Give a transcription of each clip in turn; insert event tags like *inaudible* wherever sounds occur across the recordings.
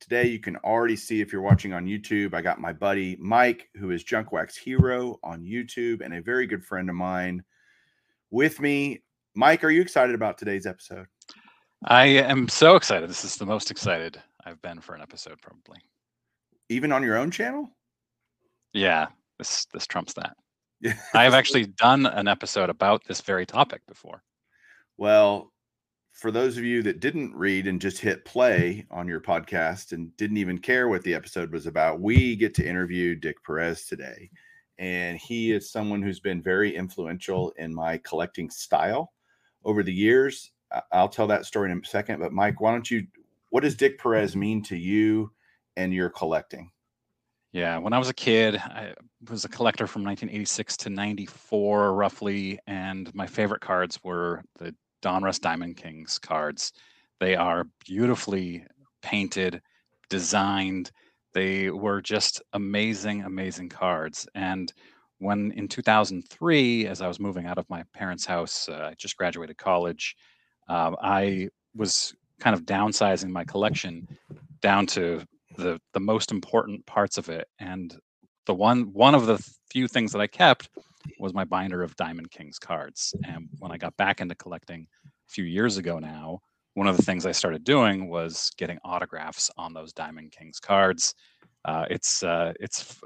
Today, you can already see if you're watching on YouTube, I got my buddy Mike, who is Junk Wax Hero on YouTube and a very good friend of mine with me. Mike, are you excited about today's episode? I am so excited. This is the most excited I've been for an episode, probably. Even on your own channel? Yeah, this this trumps that. Yeah. *laughs* I have actually done an episode about this very topic before. Well, for those of you that didn't read and just hit play on your podcast and didn't even care what the episode was about, we get to interview Dick Perez today. And he is someone who's been very influential in my collecting style over the years. I'll tell that story in a second. But, Mike, why don't you, what does Dick Perez mean to you and your collecting? Yeah, when I was a kid, I was a collector from 1986 to 94, roughly. And my favorite cards were the Donruss Diamond Kings cards. They are beautifully painted, designed. They were just amazing, amazing cards. And when in 2003, as I was moving out of my parents' house, uh, I just graduated college, uh, I was kind of downsizing my collection down to the the most important parts of it. And the one one of the few things that I kept was my binder of Diamond Kings cards. And when I got back into collecting a few years ago now, one of the things I started doing was getting autographs on those Diamond Kings cards. Uh, it's uh, it's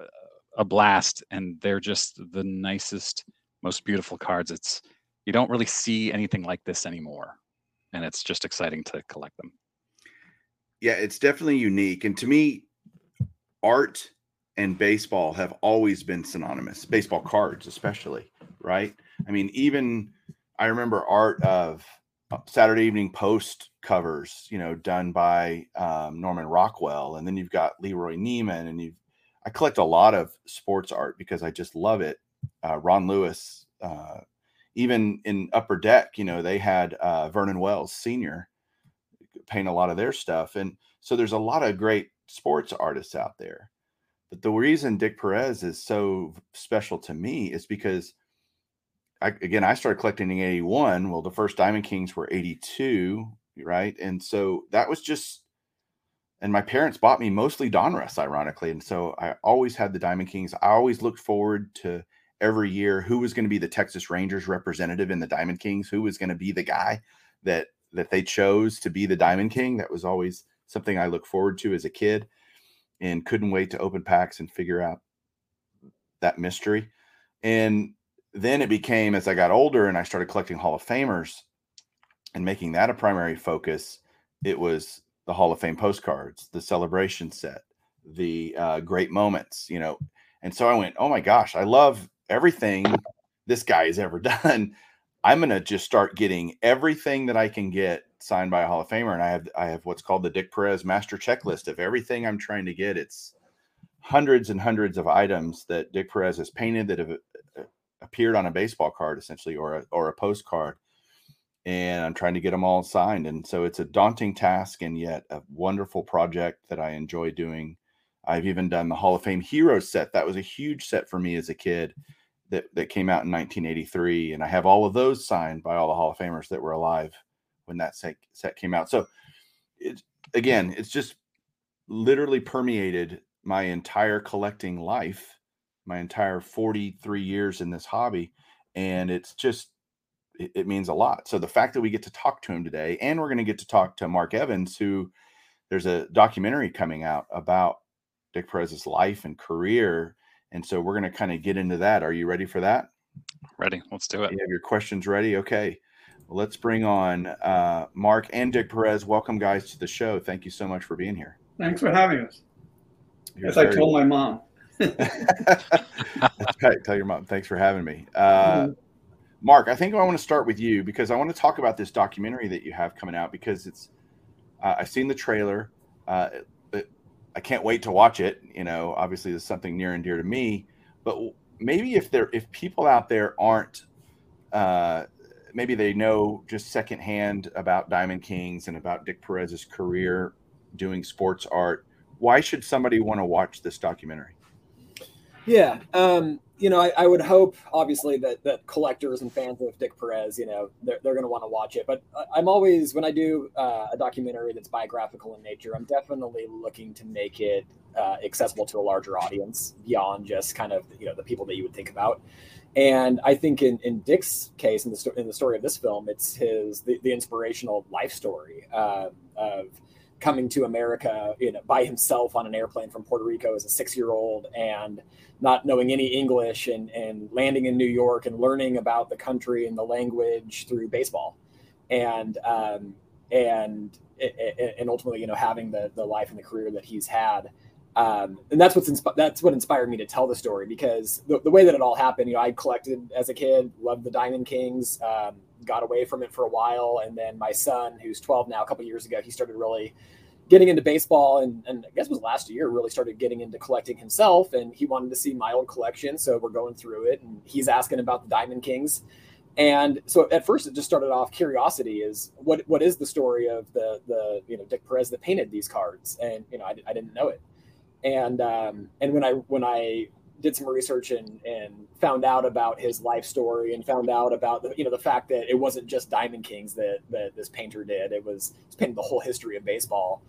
a blast, and they're just the nicest, most beautiful cards. It's you don't really see anything like this anymore, and it's just exciting to collect them. Yeah, it's definitely unique, and to me, art and baseball have always been synonymous. Baseball cards, especially, right? I mean, even I remember art of uh, Saturday Evening Post covers, you know, done by um, Norman Rockwell, and then you've got Leroy Neiman, and you've, I collect a lot of sports art because I just love it. Uh, Ron Lewis, uh, even in Upper Deck, you know, they had uh, Vernon Wells Senior paint a lot of their stuff, and so there's a lot of great sports artists out there. But the reason Dick Perez is so special to me is because I, again, I started collecting in 81. Well, the first Diamond Kings were 82, right? And so that was just, and my parents bought me mostly Donruss, ironically. And so I always had the Diamond Kings. I always looked forward to every year who was going to be the Texas Rangers representative in the Diamond Kings, who was going to be the guy that that they chose to be the Diamond King. That was always something I look forward to as a kid and couldn't wait to open packs and figure out that mystery. And then it became as I got older and I started collecting Hall of Famers and making that a primary focus, it was the Hall of Fame postcards, the celebration set, the uh, great moments, you know. And so I went, oh my gosh, I love everything this guy has ever *laughs* done. I'm gonna just start getting everything that I can get signed by a Hall of Famer, and I have I have what's called the Dick Perez Master Checklist of everything I'm trying to get. It's hundreds and hundreds of items that Dick Perez has painted that have uh, appeared on a baseball card, essentially, or a, or a postcard. And I'm trying to get them all signed, and so it's a daunting task, and yet a wonderful project that I enjoy doing. I've even done the Hall of Fame Heroes set. That was a huge set for me as a kid that, that came out in 1983. And I have all of those signed by all the Hall of Famers that were alive when that set, set came out. So it again, it's just literally permeated my entire collecting life, my entire 43 years in this hobby. And it's just, it, it means a lot. So the fact that we get to talk to him today, and we're going to get to talk to Mark Evans, who there's a documentary coming out about Dick Perez's life and career. And so we're going to kind of get into that. Are you ready for that? Ready. Let's do it. You have your questions ready? Okay. Let's bring on uh, Mark and Dick Perez. Welcome, guys, to the show. Thank you so much for being here. Thanks for having us. You're As very... I told my mom. *laughs* That's right. Tell your mom. Thanks for having me. Uh. Mark, I think I want to start with you because I want to talk about this documentary that you have coming out because it's. Uh, I've seen the trailer. Uh, it, I can't wait to watch it. You know, obviously, it's something near and dear to me. But maybe if there, if people out there aren't, uh, maybe they know just secondhand about Diamond Kings and about Dick Perez's career doing sports art. Why should somebody want to watch this documentary? Yeah, um, you know, I, I, would hope obviously that that collectors and fans of Dick Perez, you know, they're, they're going to want to watch it. But I'm always when I do uh, a documentary that's biographical in nature, I'm definitely looking to make it uh, accessible to a larger audience beyond just kind of you know the people that you would think about. And I think in, in Dick's case, in the, sto- in the story of this film, it's his the, the inspirational life story uh, of coming to America you know, by himself on an airplane from Puerto Rico as a six year old and not knowing any English and, and landing in New York and learning about the country and the language through baseball. And, um, and, and ultimately, you know, having the, the life and the career that he's had. Um, and that's what's insp- that's what inspired me to tell the story because the, the, way that it all happened, you know, I collected as a kid, loved the Diamond Kings, um, got away from it for a while, and then my son, who's 12 now, a couple years ago, he started really getting into baseball and, and I guess it was last year really started getting into collecting himself and he wanted to see my old collection. So we're going through it and he's asking about the Diamond Kings. And so at first it just started off curiosity is what, what is the story of the, the, you know, Dick Perez that painted these cards? And, you know, I, I didn't know it. And, um, and when I, when I did some research and, and found out about his life story and found out about the, you know, the fact that it wasn't just Diamond Kings that, that this painter did. It was, it's painted the whole history of baseball.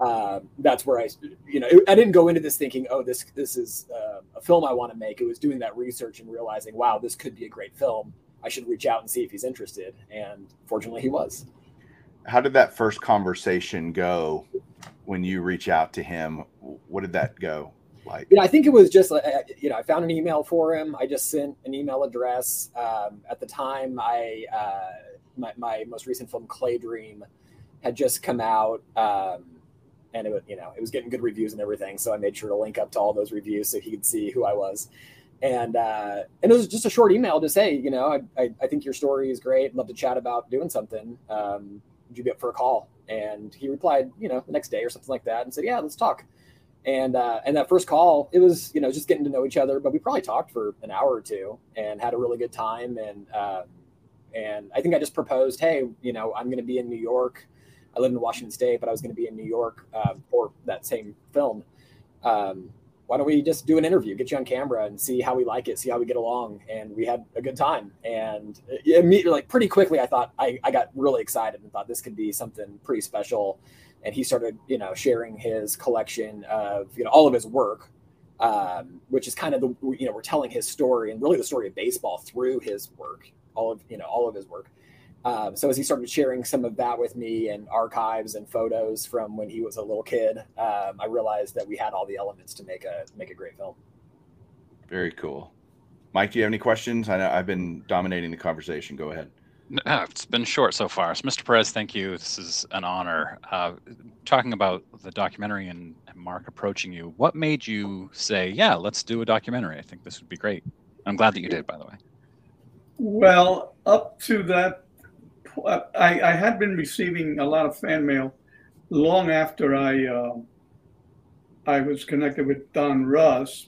Um, that's where I, you know, I didn't go into this thinking, oh, this, this is uh, a film I want to make. It was doing that research and realizing, wow, this could be a great film. I should reach out and see if he's interested. And fortunately he was. How did that first conversation go when you reach out to him? What did that go? like? Yeah i think it was just you know i found an email for him. I just sent an email address. Um, at the time i uh, my, my most recent film clay dream had just come out um, and it was you know it was getting good reviews and everything so i made sure to link up to all those reviews so he could see who i was. And uh, and it was just a short email to say you know i, I, I think your story is great. Love to chat about doing something. Um, would you be up for a call and he replied you know the next day or something like that and said yeah let's talk and uh, and that first call, it was you know just getting to know each other, but we probably talked for an hour or two and had a really good time. And uh, and I think I just proposed, hey, you know, I'm going to be in New York. I live in Washington State, but I was going to be in New York uh, for that same film. Um, why don't we just do an interview, get you on camera, and see how we like it, see how we get along? And we had a good time. And immediately, like pretty quickly, I thought I, I got really excited and thought this could be something pretty special and he started you know sharing his collection of you know all of his work um, which is kind of the you know we're telling his story and really the story of baseball through his work all of you know all of his work um, so as he started sharing some of that with me and archives and photos from when he was a little kid um, i realized that we had all the elements to make a make a great film very cool mike do you have any questions i know i've been dominating the conversation go ahead no, it's been short so far. So, Mr. Perez, thank you. This is an honor. Uh, talking about the documentary and, and, Mark approaching you, what made you say, "Yeah, let's do a documentary"? I think this would be great. I'm glad that you did, by the way. Well, up to that, I, I had been receiving a lot of fan mail long after I uh, I was connected with Donruss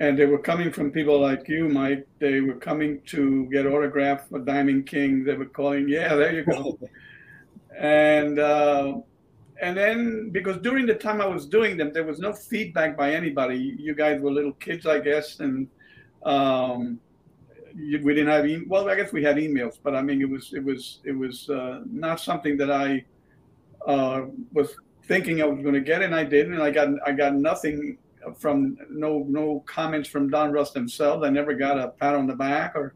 and they were coming from people like you, Mike. They were coming to get autograph for Diamond King. They were calling, yeah, there you go. *laughs* and uh, and then because during the time I was doing them, there was no feedback by anybody. You guys were little kids, I guess, and um, we didn't have e- well, I guess we had emails, but I mean, it was it was it was uh, not something that I uh, was thinking I was going to get, and I did, and I got I got nothing from no no comments from Donruss themselves. I never got a pat on the back or,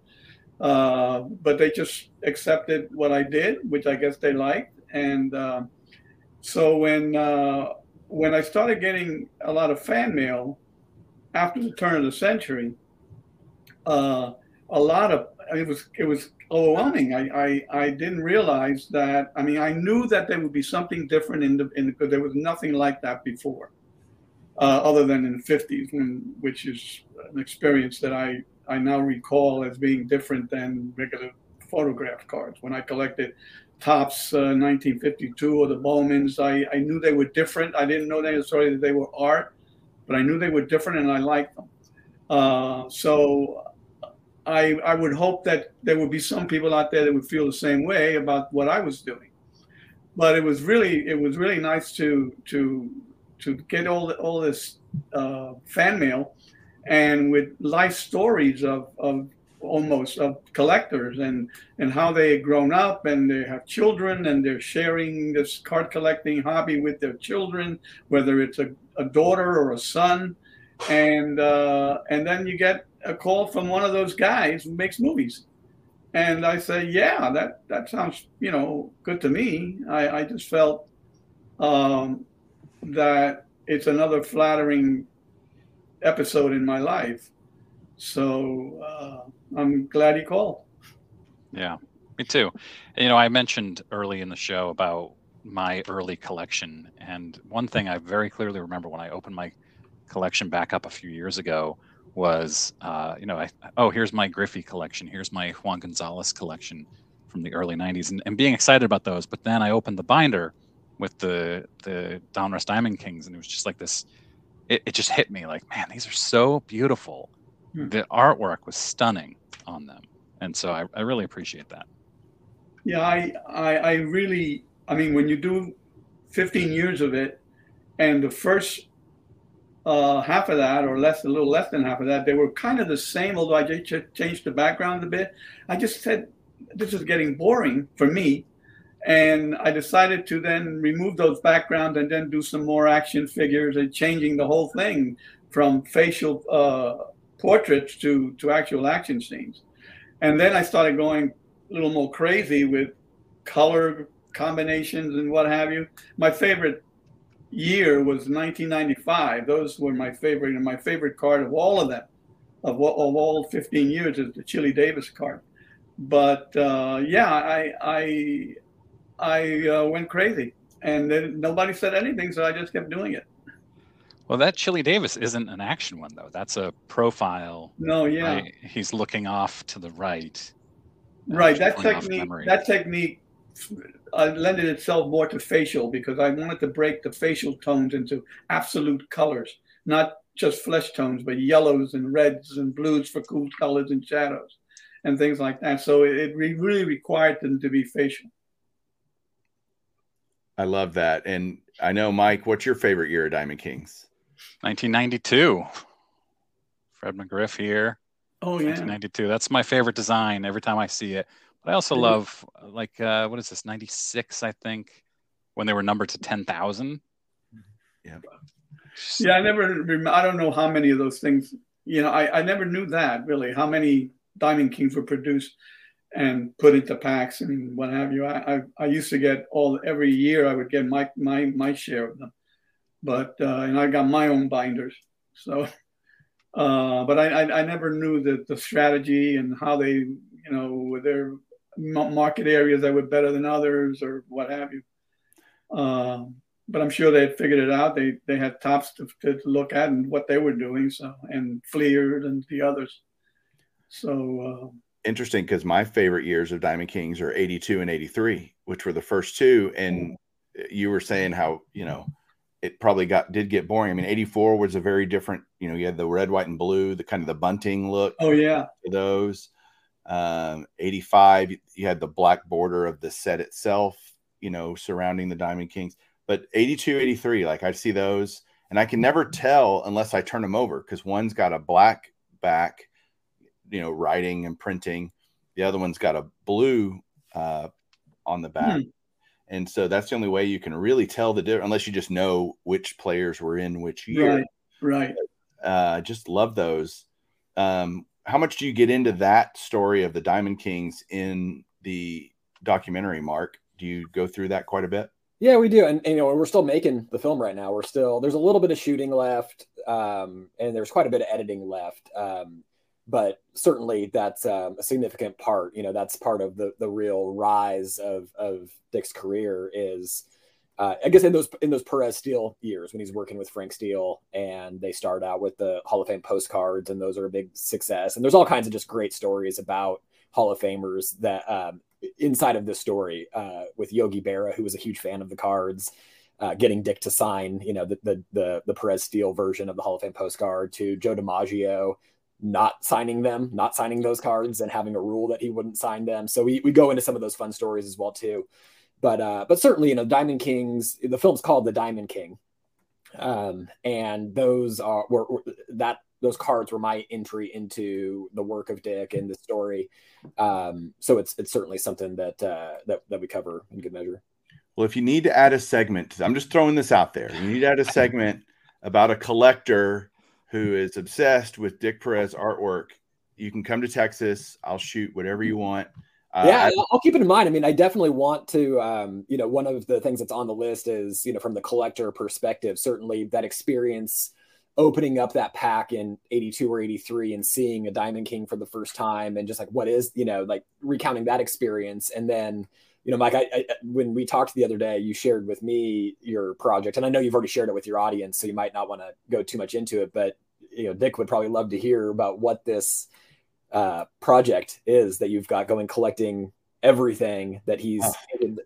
uh, but they just accepted what I did, which I guess they liked. And uh, so when uh, when I started getting a lot of fan mail after the turn of the century, uh, a lot of it was it was overwhelming. I, I I didn't realize that. I mean, I knew that there would be something different in the in because there was nothing like that before, uh, other than in the fifties, which is an experience that I I now recall as being different than regular photograph cards. When I collected Topps uh, 1952 or the Bowmans, I, I knew they were different. I didn't know necessarily that they were art, but I knew they were different and I liked them. Uh, so I, I would hope that there would be some people out there that would feel the same way about what I was doing. But it was really it was really nice to to to get all the, all this uh, fan mail and with life stories of, of almost of collectors and and how they had grown up and they have children and they're sharing this card collecting hobby with their children whether it's a, a daughter or a son and uh, and then you get a call from one of those guys who makes movies and i say yeah that that sounds you know good to me i, I just felt um, that it's another flattering episode in my life so uh, I'm glad he called. Yeah, me too. You know, I mentioned early in the show about my early collection, and one thing I very clearly remember when I opened my collection back up a few years ago was, uh, you know, I, oh, here's my Griffey collection, here's my Juan Gonzalez collection from the early '90s, and, and being excited about those. But then I opened the binder with the the Donruss Diamond Kings, and it was just like this. It, it just hit me like, man, these are so beautiful Hmm. the artwork was stunning on them, and so I, I really appreciate that. Yeah, I, I I really I mean when you do 15 years of it, and the first uh, half of that, or less, a little less than half of that, they were kind of the same. Although I just changed the background a bit, I just said this is getting boring for me, and I decided to then remove those backgrounds and then do some more action figures and changing the whole thing from facial uh, portraits to to actual action scenes. And then I started going a little more crazy with color combinations and what have you. My favorite year was 1995. Those were my favorite, and my favorite card of all of them, of, of all 15 years, is the Chili Davis card. But uh, yeah, I I I uh, went crazy, and then nobody said anything, so I just kept doing it. Well, that Chili Davis isn't an action one though. That's a profile. No, yeah. Right? He's looking off to the right. Right. That technique. That technique uh, lended itself more to facial because I wanted to break the facial tones into absolute colors, not just flesh tones, but yellows and reds and blues for cool colors and shadows, and things like that. So it really required them to be facial. I love that, and I know Mike. What's your favorite year of Diamond Kings? 1992. Fred McGriff here. Oh yeah. 1992. That's my favorite design every time I see it. But I also love like uh, what is this? 96, I think, when they were numbered to 10,000. Yeah. Yeah, I never. I don't know how many of those things. You know, I, I never knew that really. How many Diamond Kings were produced and put into packs and what have you. I, I, I used to get all every year. I would get my my my share of them but uh, and I got my own binders. So, uh, but I, I, I never knew the the strategy and how they you know their market areas that were better than others or what have you. Um, but I'm sure they had figured it out. They they had Topps to, to look at and what they were doing. So and Fleer and the others. So. Uh, Interesting because my favorite years of Diamond Kings are 82 and 83, which were the first two. And you were saying how, you know, it probably got did get boring. I mean, 84 was a very different, you know, you had the red, white, and blue, the kind of the bunting look. Oh, yeah. Those. Um, 85, you had the black border of the set itself, you know, surrounding the Diamond Kings. But 82, 83, like I see those, and I can never tell unless I turn them over because one's got a black back, you know, writing and printing. The other one's got a blue uh, on the back. Hmm and so that's the only way you can really tell the difference, unless you just know which players were in which year. Right. Right. Uh, just love those. Um, how much do you get into that story of the Diamond Kings in the documentary, Mark? Do you go through that quite a bit? Yeah, we do, and, and, you know we're still making the film right now. We're still there's a little bit of shooting left, um, and there's quite a bit of editing left. Um, but certainly that's um, a significant part. You know, that's part of the the real rise of of Dick's career is. Uh, I guess in those in those Perez Steele years when he's working with Frank Steele and they start out with the Hall of Fame postcards and those are a big success and there's all kinds of just great stories about Hall of Famers that um, inside of this story uh, with Yogi Berra who was a huge fan of the cards uh, getting Dick to sign you know the, the the the Perez Steele version of the Hall of Fame postcard to Joe DiMaggio not signing them, not signing those cards, and having a rule that he wouldn't sign them. So we, we go into some of those fun stories as well too. But uh, but certainly, you know, Diamond Kings. The film's called The Diamond King, um, and those are were, were, that those cards were my entry into the work of Dick and the story. Um, so it's it's certainly something that uh, that that we cover in good measure. Well, if you need to add a segment, I'm just throwing this out there. You need to add a segment *laughs* about a collector who is obsessed with Dick Perez artwork, you can come to Texas. I'll shoot whatever you want. Uh, yeah, I'll keep it in mind. I mean, I definitely want to, um, you know, one of the things that's on the list is, you know, from the collector perspective, certainly that experience opening up that pack in 82 or 83 and seeing a Diamond King for the first time and just like, what is, you know, like recounting that experience. And then, you know, Mike, I, I, when we talked the other day, you shared with me your project, and I know you've already shared it with your audience, so you might not want to go too much into it. But you know, Dick would probably love to hear about what this uh, project is that you've got going, collecting everything that he's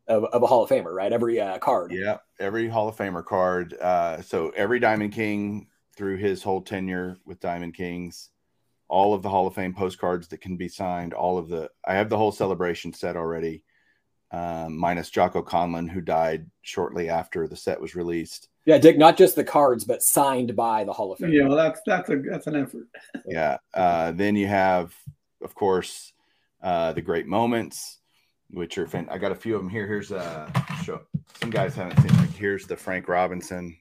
of, of, a Hall of Famer, right? Every uh, card. Yeah, every Hall of Famer card. Uh, so every Diamond King through his whole tenure with Diamond Kings all of the Hall of Fame postcards that can be signed, all of the I have the whole celebration set already um, minus Jocko Conlan, who died shortly after the set was released. Yeah, Dick, not just the cards, but signed by the Hall of Fame. Yeah, well, that's that's a that's an effort. *laughs* yeah. Uh, then you have, of course, uh, the great moments, which are. Fan- I got a few of them here. Here's uh, show. Some guys haven't seen. Like here's the Frank Robinson.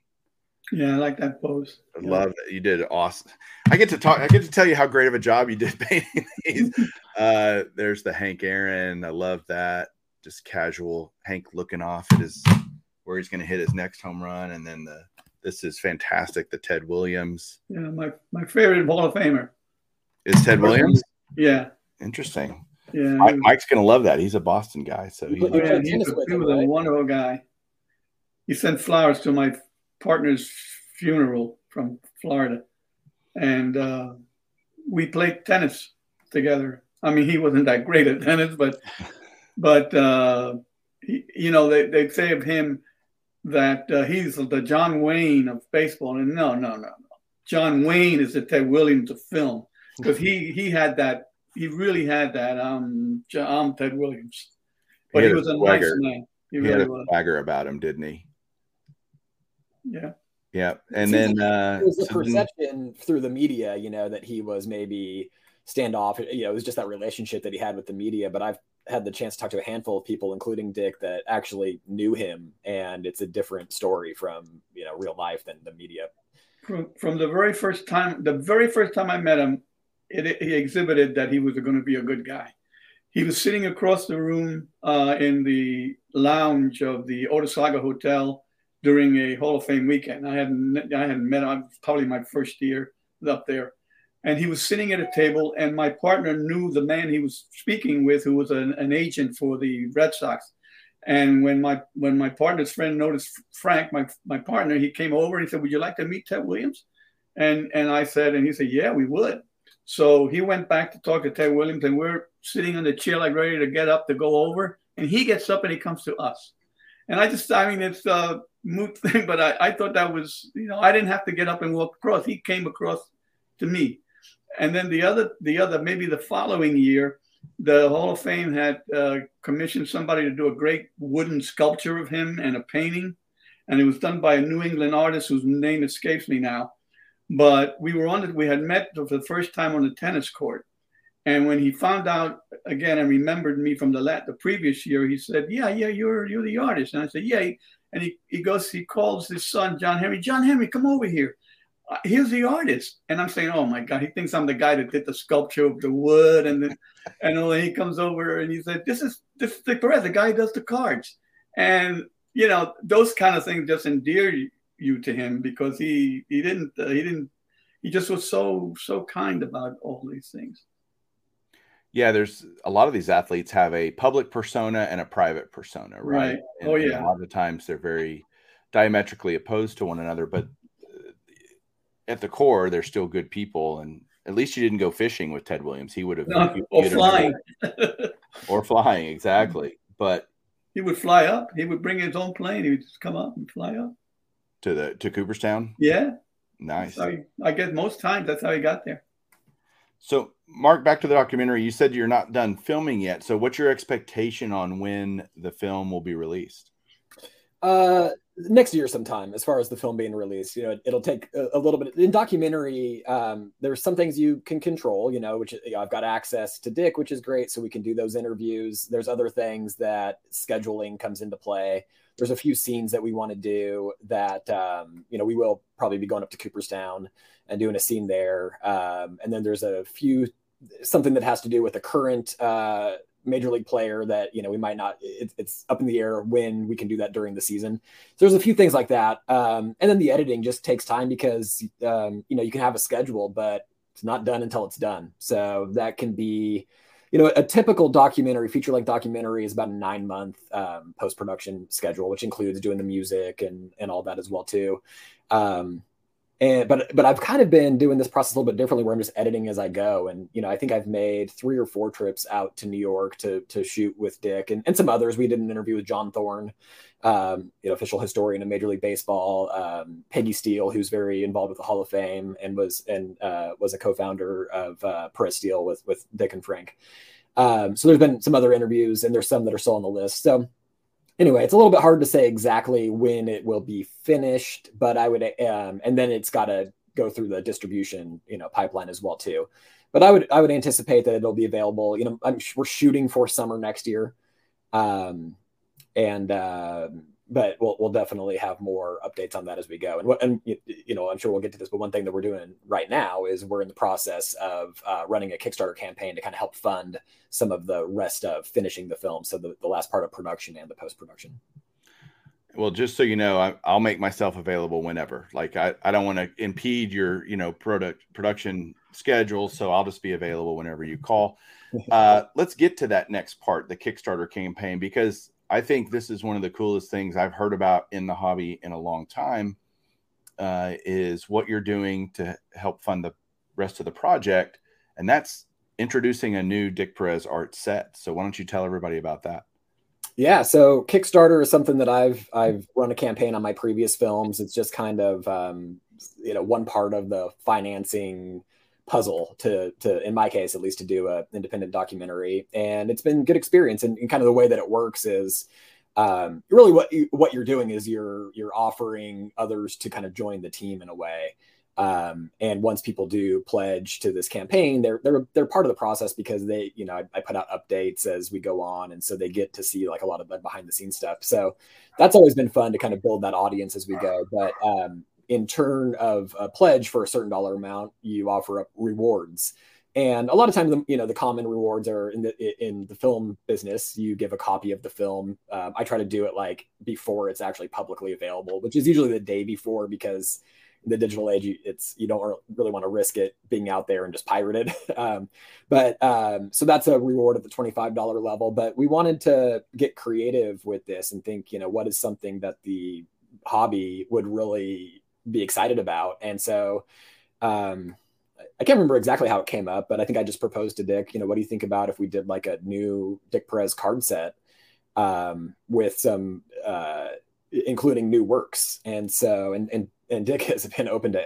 Yeah, I like that pose. I love it. You did awesome. I get to talk. I get to tell you how great of a job you did *laughs* painting these. *laughs* uh, there's the Hank Aaron. I love that just casual Hank looking off at his where he's going to hit his next home run, and then the this is fantastic. The Ted Williams. Yeah, my my favorite Hall of Famer is Ted Williams. Yeah, interesting. Yeah, Mike, Mike's going to love that. He's a Boston guy, so he's, yeah, he's, a, he was a wonderful guy. He sent flowers to my partner's funeral from Florida, and uh, we played tennis together. I mean, he wasn't that great at tennis, but but uh, he, you know they they say of him that uh, he's the John Wayne of baseball, and no, no, no, no. John Wayne is the Ted Williams of film because he he had that he really had that um I'm Ted Williams, but he, he was a swagger. nice man. He, he really had a was. swagger about him, didn't he? Yeah. Yeah, and then like uh, it was a perception then, through the media, you know, that he was maybe standoff. You know, it was just that relationship that he had with the media. But I've had the chance to talk to a handful of people, including Dick, that actually knew him, and it's a different story from you know real life than the media. From, from the very first time, the very first time I met him, it, he exhibited that he was going to be a good guy. He was sitting across the room uh, in the lounge of the Otesaga Hotel during a Hall of Fame weekend. I hadn't I hadn't met him probably my first year up there, and he was sitting at a table and my partner knew the man he was speaking with who was an, an, agent for the red sox. And when my when my partner's friend noticed frank my, my partner he came over and he said would you like to meet ted williams? And and i said and he said yeah we would. So he went back to talk to ted williams and we're sitting on the chair like ready to get up to go over. And he gets up and he comes to us. And i just i mean it's a moot thing *laughs* but i, I thought that was you know i didn't have to get up and walk across. He came across to me and then the other, the other, maybe the following year, the Hall of Fame had uh, commissioned somebody to do a great wooden sculpture of him and a painting, and it was done by a New England artist whose name escapes me now. But we were on it. We had met for the first time on the tennis court, and when he found out again and remembered me from the the previous year, he said, "Yeah, yeah, you're you're the artist." And I said, "Yeah." And he, he goes, he calls his son John Henry. John Henry, come over here. Uh, here's the artist. And I'm saying, oh my God, he thinks I'm the guy that did the sculpture of the wood. And then, and then he comes over and he said, this is, this is Dick Perez, the guy who does the cards. And you know, those kind of things just endear you to him because he he didn't uh, he didn't he just was so so kind about all these things. Yeah, there's a lot of these athletes have a public persona and a private persona, right? Right. And, Oh, yeah. a lot of the times they're very diametrically opposed to one another, but uh, at the core, they're still good people. And at least you didn't go fishing with Ted Williams. He would have No, *laughs* you- or flying. *laughs* or flying exactly. But he would fly up. He would bring his own plane. He would just come up and fly up. to the to Cooperstown, Yeah. nice. So he- I guess most times that's how he got there. So, Mark, back to the documentary. You said you're not done filming yet. So, what's your expectation on when the film will be released? Uh, next year sometime, as far as the film being released, you know, it'll take a, a little bit. In documentary, um, there's some things you can control, you know, which you know, I've got access to Dick, which is great, so we can do those interviews. There's other things that scheduling comes into play. There's a few scenes that we want to do that, um, you know, we will probably be going up to Cooperstown and doing a scene there. Um, and then there's a few something that has to do with a current uh, major league player that you know we might not it, it's up in the air when we can do that during the season. So there's a few things like that. Um, and then the editing just takes time because um, you know you can have a schedule but it's not done until it's done. So that can be you know a typical documentary feature length documentary is about a nine month um, post-production schedule which includes doing the music and and all that as well too. Um, and but but I've kind of been doing this process a little bit differently where I'm just editing as I go. And you know, I think I've made three or four trips out to New York to to shoot with Dick and, and some others. We did an interview with John Thorn, um, you know, official historian of Major League Baseball, um, Peggy Steele, who's very involved with the Hall of Fame and was and uh, was a co-founder of uh, Perez Steele with with Dick and Frank. Um, so there's been some other interviews, and there's some that are still on the list. So anyway, it's a little bit hard to say exactly when it will be finished, but I would, um, and then it's got to go through the distribution, you know, pipeline as well too. But I would, I would anticipate that it'll be available. You know, I'm, we're shooting for summer next year, um, and uh, but we'll we'll definitely have more updates on that as we go. And what, and you know, I'm sure we'll get to this, but one thing that we're doing right now is we're in the process of uh, running a Kickstarter campaign to kind of help fund some of the rest of finishing the film, so the, the last part of production and the post production. Well, just so you know, I, I'll make myself available whenever. Like, I, I don't want to impede your, you know, product production schedule, so I'll just be available whenever you call. *laughs* Uh, let's get to that next part, the Kickstarter campaign, because I think this is one of the coolest things I've heard about in the hobby in a long time. Uh, is what you're doing to help fund the rest of the project, and that's introducing a new Dick Perez art set. So why don't you tell everybody about that? Yeah, so Kickstarter is something that I've I've run a campaign on my previous films. It's just kind of um, you know one part of the financing puzzle to to in my case at least to do a independent documentary, and it's been good experience. And, and kind of the way that it works is um, really what you, what you're doing is you're you're offering others to kind of join the team in a way. Um, and once people do pledge to this campaign, they're they're they're part of the process because they, you know, I, I put out updates as we go on, and so they get to see like a lot of the behind the scenes stuff. So that's always been fun to kind of build that audience as we go. But um, in turn of a pledge for a certain dollar amount, you offer up rewards. And a lot of times, you know, the common rewards are in the in the film business. You give a copy of the film. Um, I try to do it like before it's actually publicly available, which is usually the day before because in the digital age, it's you don't really want to risk it being out there and just pirated. *laughs* um, but um, so that's a reward at the twenty five dollar level. But we wanted to get creative with this and think, you know, what is something that the hobby would really be excited about, and so. Um, I can't remember exactly how it came up, but I think I just proposed to Dick, you know, what do you think about if we did like a new Dick Perez card set um, with some, uh, including new works. And so, and, and, and Dick *laughs* has been open to,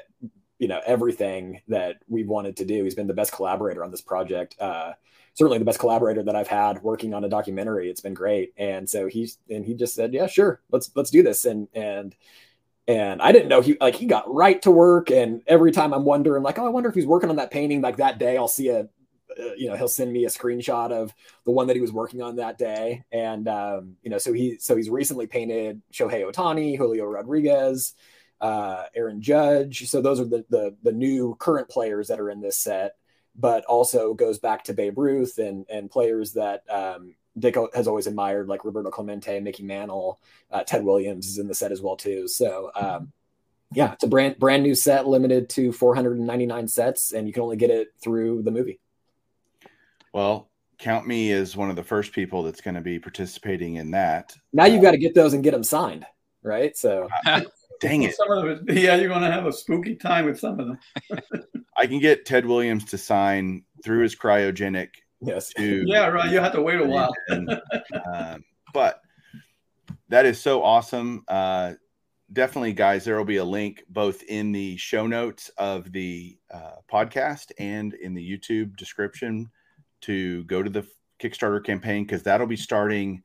you know, everything that we've wanted to do. He's been the best collaborator on this project. Uh, certainly the best collaborator that I've had working on a documentary. It's been great. And so he's, and he just said, yeah, sure. Let's, let's do this. And, and, and I didn't know he like he got right to work. And every time I'm wondering, like, oh, I wonder if he's working on that painting. Like that day, I'll see a, uh, you know, he'll send me a screenshot of the one that he was working on that day. And um, you know, so he so he's recently painted Shohei Ohtani, Julio Rodriguez, uh, Aaron Judge. So those are the the the new current players that are in this set. But also goes back to Babe Ruth and and players that um, Dick has always admired, like Roberto Clemente, Mickey Mantle, uh, Ted Williams is in the set as well too. So um, yeah, it's a brand brand new set, limited to 499 sets, and you can only get it through the movie. Well, count me as one of the first people that's going to be participating in that. Now you've got to get those and get them signed, right? So, *laughs* dang it! Some of it, yeah, you're going to have a spooky time with some of them. *laughs* I can get Ted Williams to sign through his cryogenic. Yes. *laughs* To, yeah, right. You have to wait a while. *laughs* and, um, but that is so awesome. Uh, definitely, guys, there will be a link both in the show notes of the uh, podcast and in the YouTube description to go to the Kickstarter campaign because that'll be starting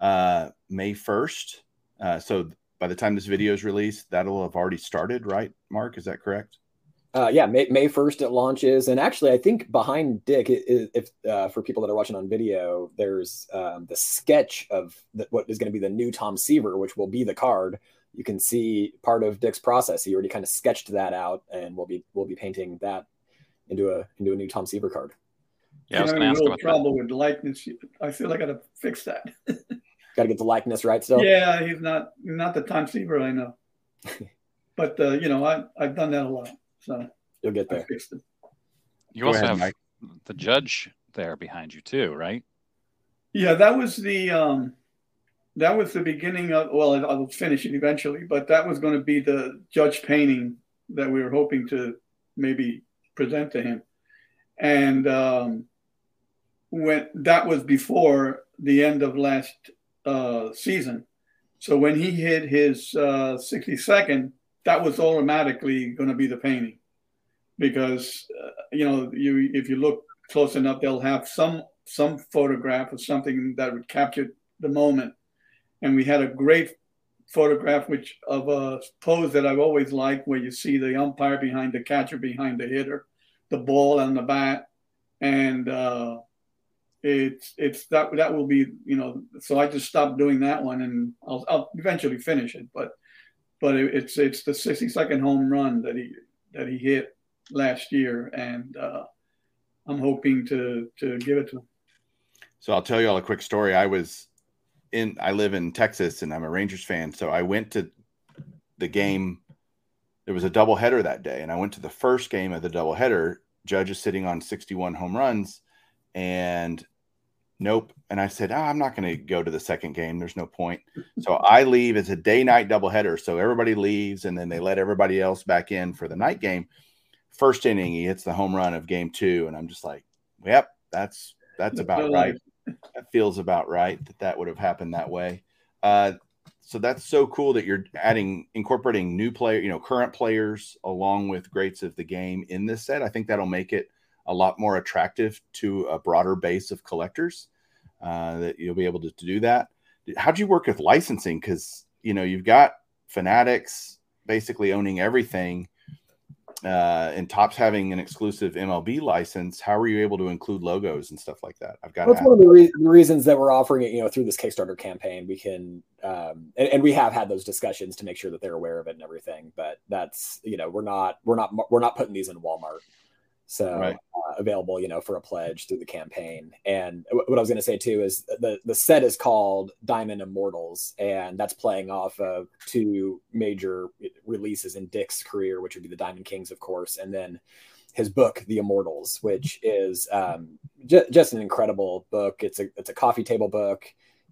uh, May 1st. Uh, so by the time this video is released, that'll have already started, right, Mark? Is that correct? Uh, yeah, May, May 1st it launches. And actually, I think behind Dick, if uh, for people that are watching on video, there's um, the sketch of the, what is going to be the new Tom Seaver, which will be the card. You can see part of Dick's process. He already kind of sketched that out, and we'll be we'll be painting that into a into a new Tom Seaver card. Yeah, I was going to ask about trouble that. with likeness. I feel like I got to fix that. *laughs* got to get the likeness right still. Yeah, he's not not the Tom Seaver I know, *laughs* but uh, you know I I've done that a lot, so you'll get there. Fixed. You Go also ahead, have Mike. the judge there behind you too, right? Yeah, that was the um, that was the beginning of. Well, I'll finish it eventually, but that was going to be the judge painting that we were hoping to maybe present to him, and um, when that was before the end of last uh, season. So when he hit his uh, 62nd, that was automatically going to be the painting, because uh, you know you if you look close enough, they'll have some some photograph of something that would capture the moment. And we had a great photograph which of a pose that I've always liked, where you see the umpire behind the catcher, behind the hitter, the ball and the bat, and uh, it's it's that that will be you know so I just stopped doing that one and I'll, I'll eventually finish it. But but it, it's it's the 62nd home run that he that he hit last year and uh, I'm hoping to to give it to him. So I'll tell you all a quick story. I was in I live in Texas and I'm a Rangers fan so I went to the game there was a double header that day and I went to the first game of the double header Judge is sitting on 61 home runs and nope. And I said, oh, I'm not going to go to the second game. There's no point. So I leave. It's a day night doubleheader. So everybody leaves and then they let everybody else back in for the night game. First inning, he hits the home run of game two. And I'm just like, yep, that's that's about right. That feels about right that that would have happened that way. Uh, so that's so cool that you're adding incorporating new player, you know, current players along with greats of the game in this set. I think that'll make it a lot more attractive to a broader base of collectors uh, that you'll be able to, to do that. How'd you work with licensing? Because you know you've got Fanatics basically owning everything, uh, and Topps having an exclusive MLB license. How were you able to include logos and stuff like that? I've got. That's one of the, re- the, reasons that we're offering it. You know, through this Kickstarter campaign, we can, um, and, and, we have had those discussions to make sure that they're aware of it and everything. But that's you know, we're not, we're not, we're not putting these in Walmart so right. uh, available you know for a pledge through the campaign. And what i was going to say too is the the set is called diamond immortals and that's playing off of two major releases in dick's career which would be the diamond kings of course and then his book the immortals which is um, j- just an incredible book. It's a it's a coffee table book.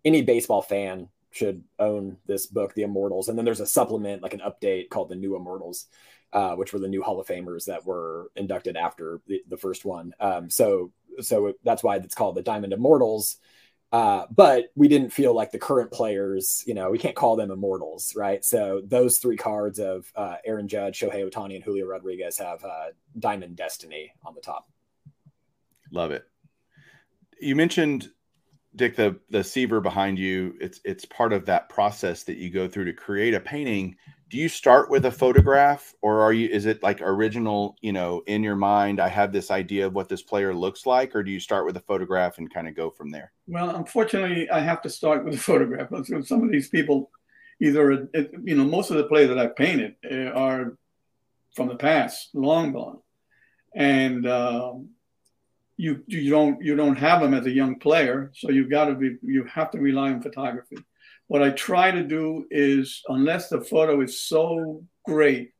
Any baseball fan should own this book the immortals. And then there's a supplement like an update called the new immortals uh, which were the new Hall of Famers that were inducted after the, the first one. Um, so so that's why it's called the Diamond Immortals. Uh, but we didn't feel like the current players, you know, we can't call them immortals, right? So those three cards of uh, Aaron Judge, Shohei Ohtani, and Julio Rodriguez have uh, Diamond Destiny on the top. Love it. You mentioned Dick the the Seaver behind you. It's it's part of that process that you go through to create a painting do you start with a photograph or are you is it like original you know in your mind i have this idea of what this player looks like or do you start with a photograph and kind of go from there? Well unfortunately i have to start with a *laughs* photograph. Some of these people either you know most of the players that i've painted eh, are from the past long gone. And um, you you don't you don't have them as a young player, so you got to be you have to rely on photography. What I try to do is, unless the photo is so great,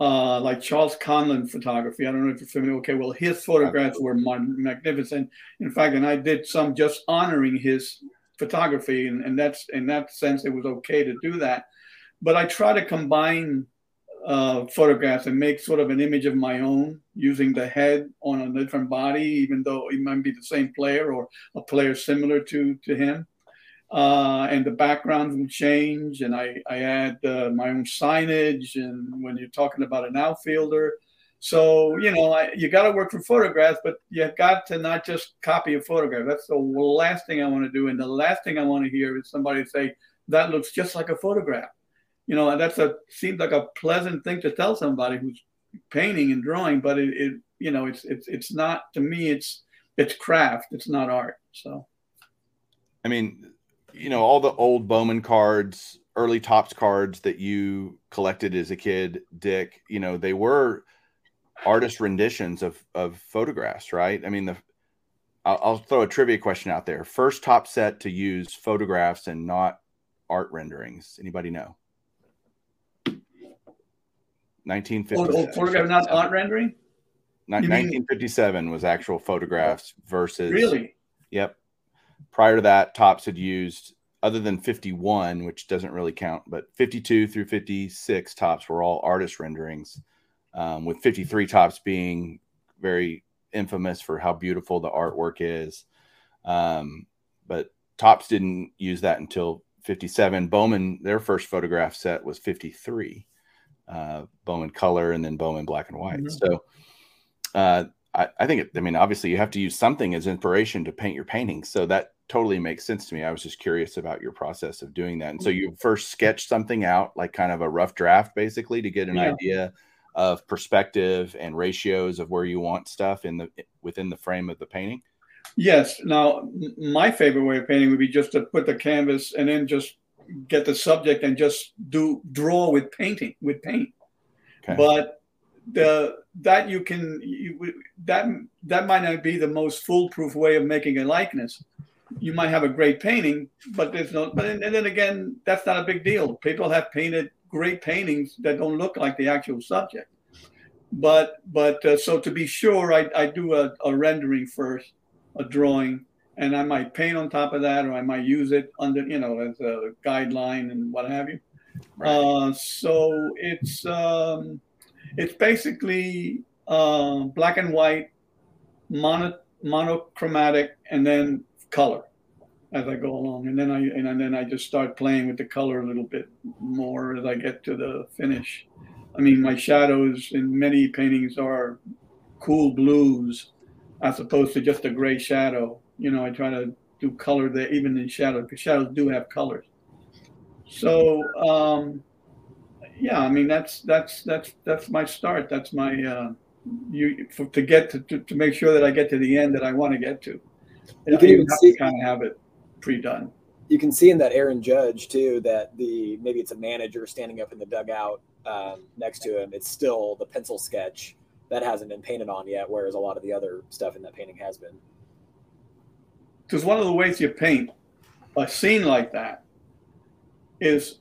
uh, like Charles Conlon photography. I don't know if you're familiar. Okay, well, his photographs were magnificent. In fact, and I did some just honoring his photography, and, and that's in that sense, it was okay to do that. But I try to combine uh, photographs and make sort of an image of my own using the head on a different body, even though it might be the same player or a player similar to to him. Uh, and the backgrounds will change, and I, I add uh, my own signage. And when you're talking about an outfielder, so you know I, you got to work for photographs, but you got to not just copy a photograph. That's the last thing I want to do, and the last thing I want to hear is somebody say that looks just like a photograph you know, that's a seems like a pleasant thing to tell somebody who's painting and drawing, but it, it you know, it's it's it's not to me. It's it's craft. It's not art. So, I mean, you know, all the old Bowman cards, early Topps cards that you collected as a kid, Dick. You know, they were artist renditions of of photographs, right? I mean, the I'll, I'll throw a trivia question out there. First Topps set to use photographs and not art renderings. Anybody know? 1957. Oh, photograph, not art rendering? 1957 was actual photographs versus. Really? Yep. Prior to that, Topps had used, other than 51, which doesn't really count, but 52 through 56 Topps were all artist renderings, um, with 53 Topps being very infamous for how beautiful the artwork is. Um, but Topps didn't use that until 57. Bowman, their first photograph set was 53 uh, Bowman color and then Bowman black and white. Mm-hmm. So uh, I, I, think, it, I mean, obviously you have to use something as inspiration to paint your paintings. So that totally makes sense to me. I was just curious about your process of doing that. And so you first sketch something out, like kind of a rough draft, basically, to get an yeah. idea of perspective and ratios of where you want stuff in the within the frame of the painting. Yes. Now, my favorite way of painting would be just to put the canvas and then just get the subject and just do draw with painting with paint. Okay. But the that you can you, that that might not be the most foolproof way of making a likeness. You might have a great painting, but there's no. But and then again, that's not a big deal. People have painted great paintings that don't look like the actual subject. But but uh, so to be sure, I, I do a, a rendering first, a drawing, and I might paint on top of that, or I might use it under, you know, as a guideline and what have you. Right. Uh, so it's um, it's basically uh, black and white, mono, monochromatic, and then color as I go along, and then I and then I just start playing with the color a little bit more as I get to the finish. I mean, my shadows in many paintings are cool blues, as opposed to just a gray shadow you know, I try to do color there, even in shadow, because shadows do have colors. So, um, yeah, I mean, that's that's that's that's my start. That's my uh, you for, to get to, to, to make sure that I get to the end that I want to get to. You can even see, kind of have it pre-done. You can see in that Aaron Judge too that the maybe it's a manager standing up in the dugout um, next to him. It's still the pencil sketch that hasn't been painted on yet, whereas a lot of the other stuff in that painting has been because one of the ways you paint a scene like that is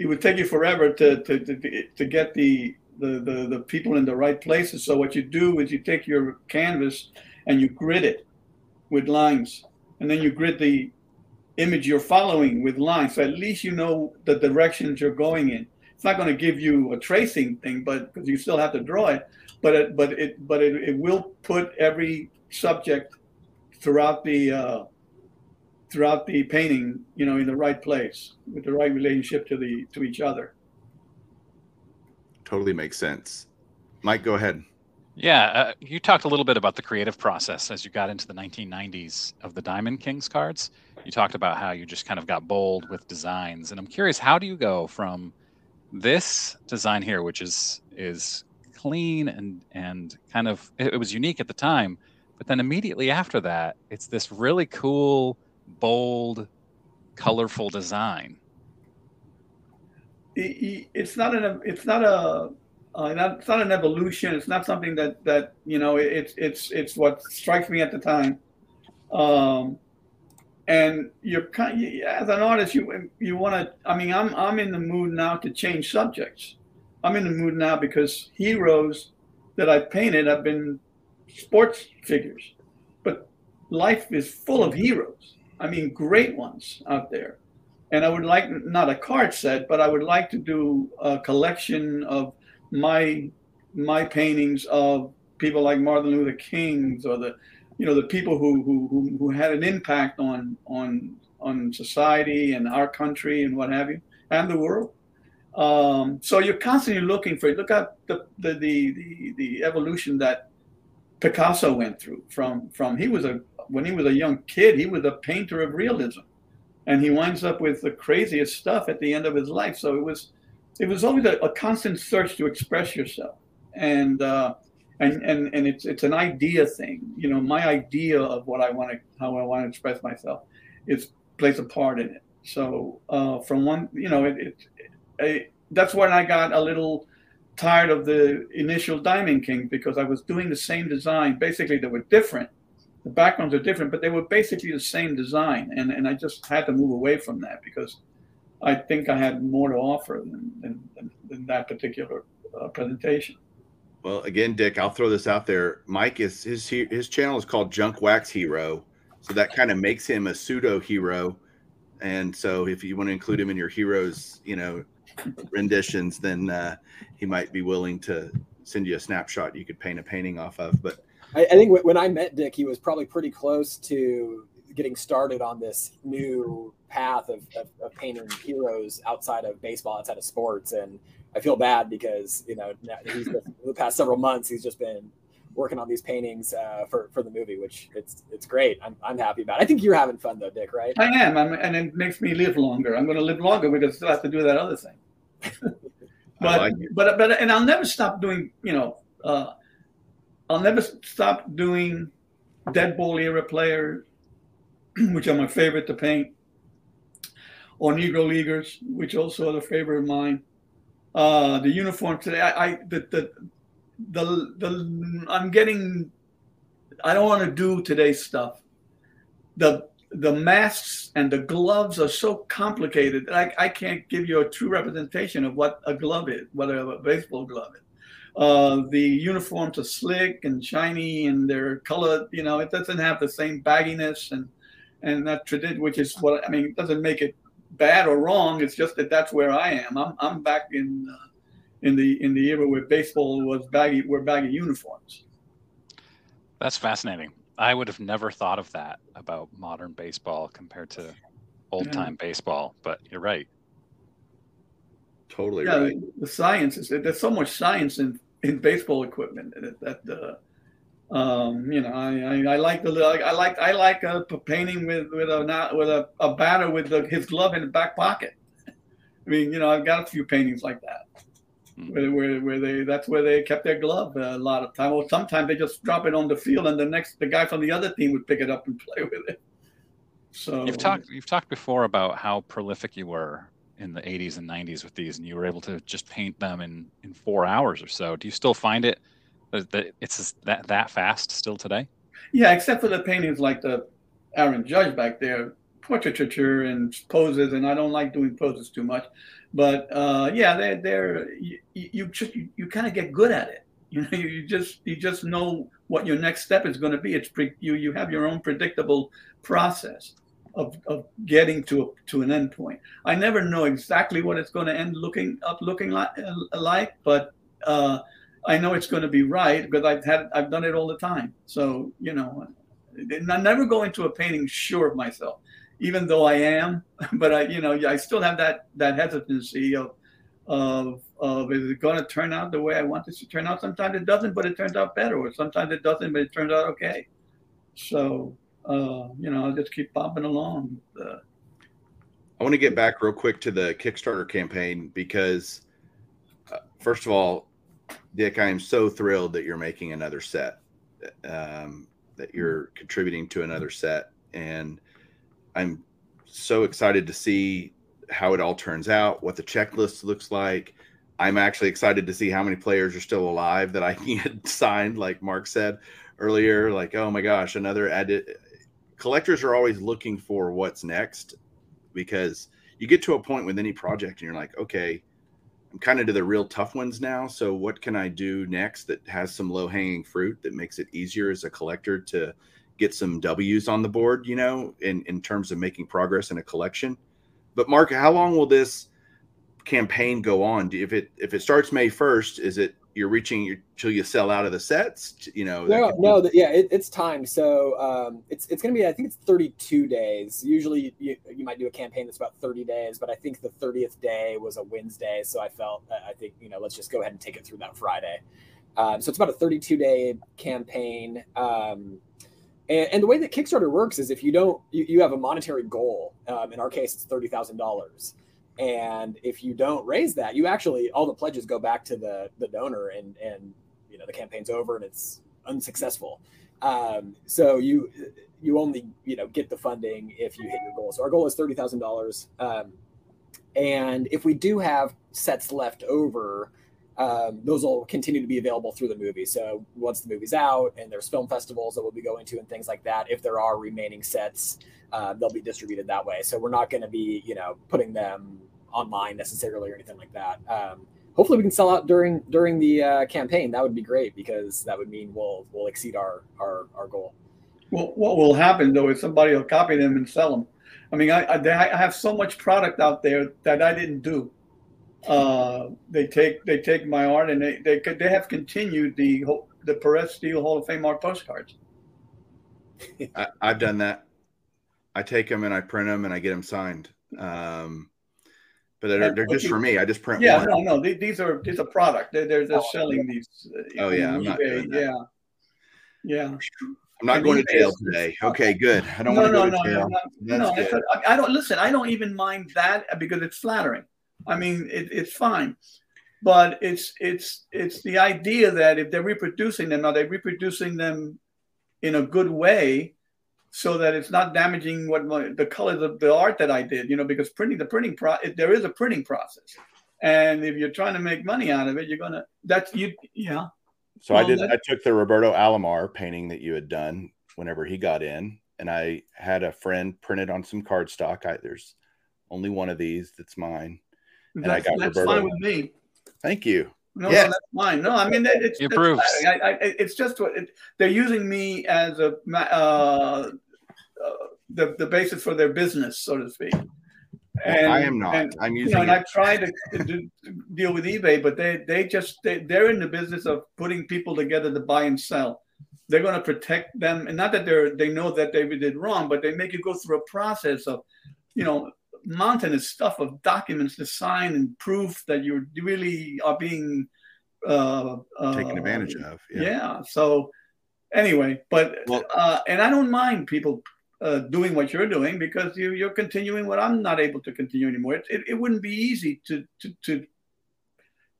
it would take you forever to to, to, to get the, the, the the people in the right places. So what you do is you take your canvas and you grid it with lines, and then you grid the image you're following with lines. So at least you know the directions you're going in. It's not going to give you a tracing thing, but because you still have to draw it. But it, but it but it, it will put every subject throughout the uh, throughout the painting, you know, in the right place with the right relationship to the to each other. Totally makes sense. Mike, go ahead. Yeah, uh, you talked a little bit about the creative process as you got into the 1990s of the Diamond Kings cards. You talked about how you just kind of got bold with designs, and I'm curious, how do you go from this design here, which is is clean and and kind of it, it was unique at the time, but then immediately after that, it's this really cool, bold, colorful design. It's not an it's not a uh, not, it's not an evolution. It's not something that that you know. It's it's it's what strikes me at the time. Um, and you're kind as an artist, you you want to. I mean, I'm I'm in the mood now to change subjects. I'm in the mood now because heroes that I painted have been sports figures, but life is full of heroes. I mean, great ones out there. And I would like not a card set, but I would like to do a collection of my my paintings of people like Martin Luther King's or the you know the people who who who had an impact on on on society and our country and what have you and the world. Um, so you're constantly looking for it. look at the the, the the the evolution that Picasso went through from from he was a when he was a young kid he was a painter of realism and he winds up with the craziest stuff at the end of his life so it was it was always a, a constant search to express yourself, and uh, and and and it's it's an idea thing. You know, my idea of what I want to how I want to express myself is plays a part in it. So uh, from one, you know, it, it, it, that's when I got a little tired of the initial Diamond King because I was doing the same design. Basically, they were different. The backgrounds are different, but they were basically the same design, and and I just had to move away from that because I think I had more to offer than, than, than that particular uh, presentation. Well, again, Dick, I'll throw this out there. Mike is his his channel is called Junk Wax Hero, so that kind of makes him a pseudo hero. And so, if you want to include him in your heroes, you know, renditions, then uh, he might be willing to send you a snapshot you could paint a painting off of. But I, I think when I met Dick, he was probably pretty close to getting started on this new path of, of, of, painting heroes outside of baseball, outside of sports. And I feel bad because, you know, he's been, *laughs* the past several months, he's just been working on these paintings uh, for, for the movie, which it's, it's great. I'm, I'm happy about it. I think you're having fun though, Dick, right? I am. I'm, and it makes me live longer. I'm going to live longer because I still have to do that other thing. But, like but, but, and I'll never stop doing, you know, uh, I'll never stop doing dead ball era players *clears throat* which are my favorite to paint, or Negro Leaguers, which also are a favorite of mine. Uh, the uniform today, I, I the, the the the I'm getting. I don't want to do today's stuff. The the masks and the gloves are so complicated that I, I can't give you a true representation of what a glove is, whether a baseball glove is. Uh, the uniforms are slick and shiny and they're colored. You know, it doesn't have the same bagginess and and that tradition, which is what I mean, it doesn't make it bad or wrong. It's just that that's where I am. I'm I'm back in uh, in the in the era where baseball was baggy, were baggy uniforms. That's fascinating. I would have never thought of that about modern baseball compared to old time yeah. baseball, but you're right. Totally yeah, right. The, the science is there's so much science in in baseball equipment that, that uh, um, you know, I, I, I like the I like I like a painting with with a not with a, a batter with the, his glove in the back pocket. *laughs* I mean, you know, I've got a few paintings like that. Hmm. Where, where, where they that's where they kept their glove a lot of time. Or sometimes they just drop it on the field, and the next the guy from the other team would pick it up and *laughs* play with it. So you've talked you've talked before about how prolific you were in the 80s and 90s with these, and you were able to just paint them in in four hours or so. Do you still find it? That it's that that fast still today. Yeah, except for the paintings like the Aaron Judge back there, portraiture and poses, and I don't like doing poses too much. But uh, yeah, they're they're you, you just you, you kind of get good at it. *laughs* You know, you just you just know what your next step is going to be. It's pre, you you have your own predictable process of, of getting to a, to an end point. I never know exactly what it's going to end looking up looking like, like but uh, I know it's going to be right because I've had I've done it all the time. So you know, I never go into a painting sure of myself, even though I am. *laughs* But I, you know, I still have that that hesitancy of of of is it going to turn out the way I want this to turn out? Sometimes it doesn't, but it turns out better, or sometimes it doesn't, but it turns out okay. So uh, you know, I'll just keep bopping along. I want to get back real quick to the Kickstarter campaign because, uh, first of all, Dick, I am so thrilled that you're making another set, um, that you're contributing to another set, and I'm so excited to see how it all turns out, what the checklist looks like. I'm actually excited to see how many players are still alive that I *laughs* can get signed, like Mark said earlier. Like, oh my gosh, another added. Collectors are always looking for what's next because you get to a point with any project and you're like, okay, I'm kind of to the real tough ones now. So what can I do next that has some low hanging fruit that makes it easier as a collector to get some W's on the board, you know, in, in terms of making progress in a collection. But Mark, how long will this campaign go on? If it if it starts May first, is it you're reaching till you sell out of the sets? You know, no, no, be- yeah, it, it's time. So um, it's it's going to be I think it's 32 days. Usually you, you might do a campaign that's about 30 days, but I think the 30th day was a Wednesday, so I felt I think you know let's just go ahead and take it through that Friday. Um, so it's about a 32 day campaign. Um, and, and, the way that Kickstarter works is if you don't, you, you have a monetary goal. Um, in our case, it's thirty thousand dollars, and if you don't raise that, you actually all the pledges go back to the the donor, and and you know the campaign's over and it's unsuccessful. Um, so you you only you know get the funding if you hit your goal. So our goal is thirty thousand um, dollars, and if we do have sets left over um, those will continue to be available through the movie. So once the movie's out and there's film festivals that we'll be going to and things like that, if there are remaining sets, uh, they'll be distributed that way. So we're not going to be, you know, putting them online necessarily or anything like that. Um, hopefully we can sell out during during the uh, campaign. That would be great because that would mean we'll we'll exceed our our, our goal. Well, what will happen though is somebody will copy them and sell them. I mean, I, I, I have so much product out there that I didn't do uh, they take they take my art and they they they have continued the the Perez Steele Hall of Fame art postcards. I, have done that. I take them and I print them and I get them signed. Um, but they're, they're just for me. I just print. Yeah, one. no, no. These are these are product. They're they're, they're selling these. Uh, oh yeah, I'm not doing that. Yeah, yeah. I'm not and going to jail today. Okay, good. I don't no, want to no, go to jail. No, no, no I don't listen. I don't even mind that because it's flattering. I mean, it, it's fine, but it's it's it's the idea that if they're reproducing them, are they reproducing them in a good way, so that it's not damaging what my, the colors of the art that I did? You know, because printing the printing pro there is a printing process, and if you're trying to make money out of it, you're gonna that's you yeah. So well, I did. I took the Roberto Alomar painting that you had done whenever he got in, and I had a friend print it on some cardstock. I, there's only one of these that's mine and that's, I got that's Roberto. fine with me. Thank you. No, yes. no, that's fine. No, I mean it's you prove. I, I, it's just what it, they're using me as a uh, uh, the the basis for their business, so to speak. And, I am not. And, I'm using. You know, and I tried to, to, to, deal with eBay, but they they just they, they're in the business of putting people together to buy and sell. They're going to protect them, and not that they're they know that they did wrong, but they make you go through a process of, you know, mountainous stuff of documents to sign and proof that you really are being uh, uh, taken advantage of. Yeah. yeah. So anyway, but well, uh, and I don't mind people uh, doing what you're doing because you you're continuing what I'm not able to continue anymore. It, it, it wouldn't be easy to, to to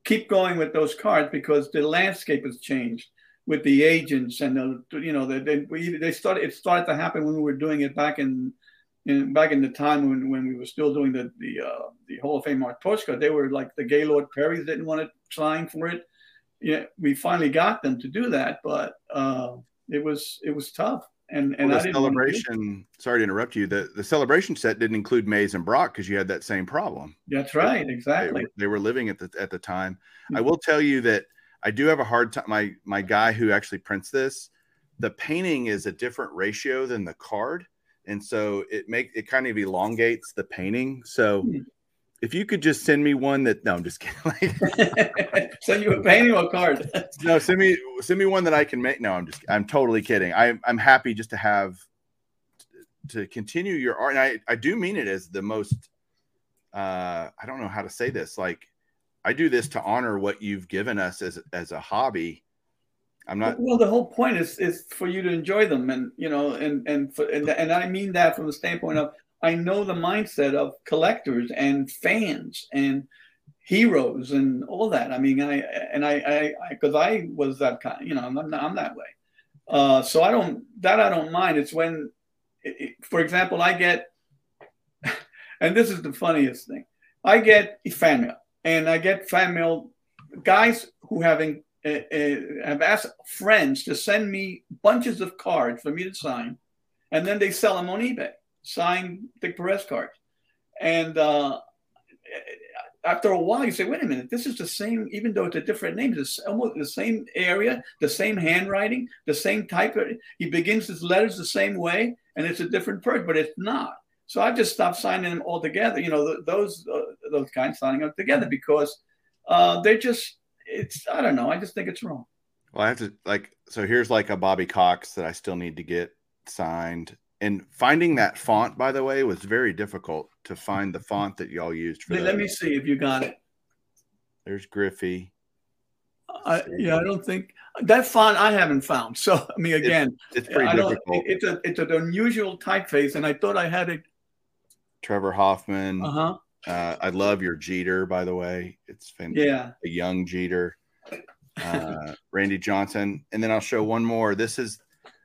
keep going with those cards because the landscape has changed with the agents and the you know they they, they started it started to happen when we were doing it back in in, back in the time when, when we were still doing the the uh, the Hall of Fame Art postcard, they were like the Gaylord Perrys didn't want to sign for it. Yeah, we finally got them to do that, but uh, it was it was tough. And and well, the celebration. Sorry to interrupt you. The the celebration set didn't include Mays and Brock because you had that same problem. That's right. Exactly. They, they were living at the at the time. Mm-hmm. I will tell you that I do have a hard time. My my guy who actually prints this, the painting is a different ratio than the card and so it make it kind of elongates the painting. So hmm. if you could just send me one that no, I'm just kidding. *laughs* *laughs* send you a painting or a card? *laughs* no, send me send me one that I can make. No, I'm just I'm totally kidding. I I'm happy just to have to continue your art. And I I do mean it as the most. Uh, I don't know how to say this. Like I do this to honor what you've given us as as a hobby I'm not. Well, the whole point is is for you to enjoy them, and you know, and and for, and, and I mean that from the standpoint of I know the mindset of collectors and fans and heroes and all that. I mean, I and I I because I, I, was that kind, you know, I'm not, I'm that way. Uh, so I don't that I don't mind. It's when, it, for example, I get, *laughs* and this is the funniest thing, I get fan mail and I get fan mail guys who having have asked friends to send me bunches of cards for me to sign, and then they sell them on eBay, signed Dick Perez cards, and uh, after a while you say, wait a minute, this is the same, even though it's a different name, it's almost the same area, the same handwriting, the same type. Of, he begins his letters the same way, and it's a different person, but it's not. So I just stopped signing them all together. You know, those uh, those kinds signing them together because uh, they just it's I don't know. I just think it's wrong. Well, I have to like so here's like a Bobby Cox that I still need to get signed. And finding that font, by the way, was very difficult to find the font that y'all used for. Let, let me see if you got it. There's Griffey. I, yeah, I don't think that font I haven't found. So I mean, again, it's, it's pretty difficult. It's a it's an unusual typeface, and I thought I had it. Trevor Hoffman. Uh-huh. Uh, I love your Jeter, by the way. It's fantastic. Yeah, a young Jeter. Uh, Randy Johnson, and then I'll show one more. This is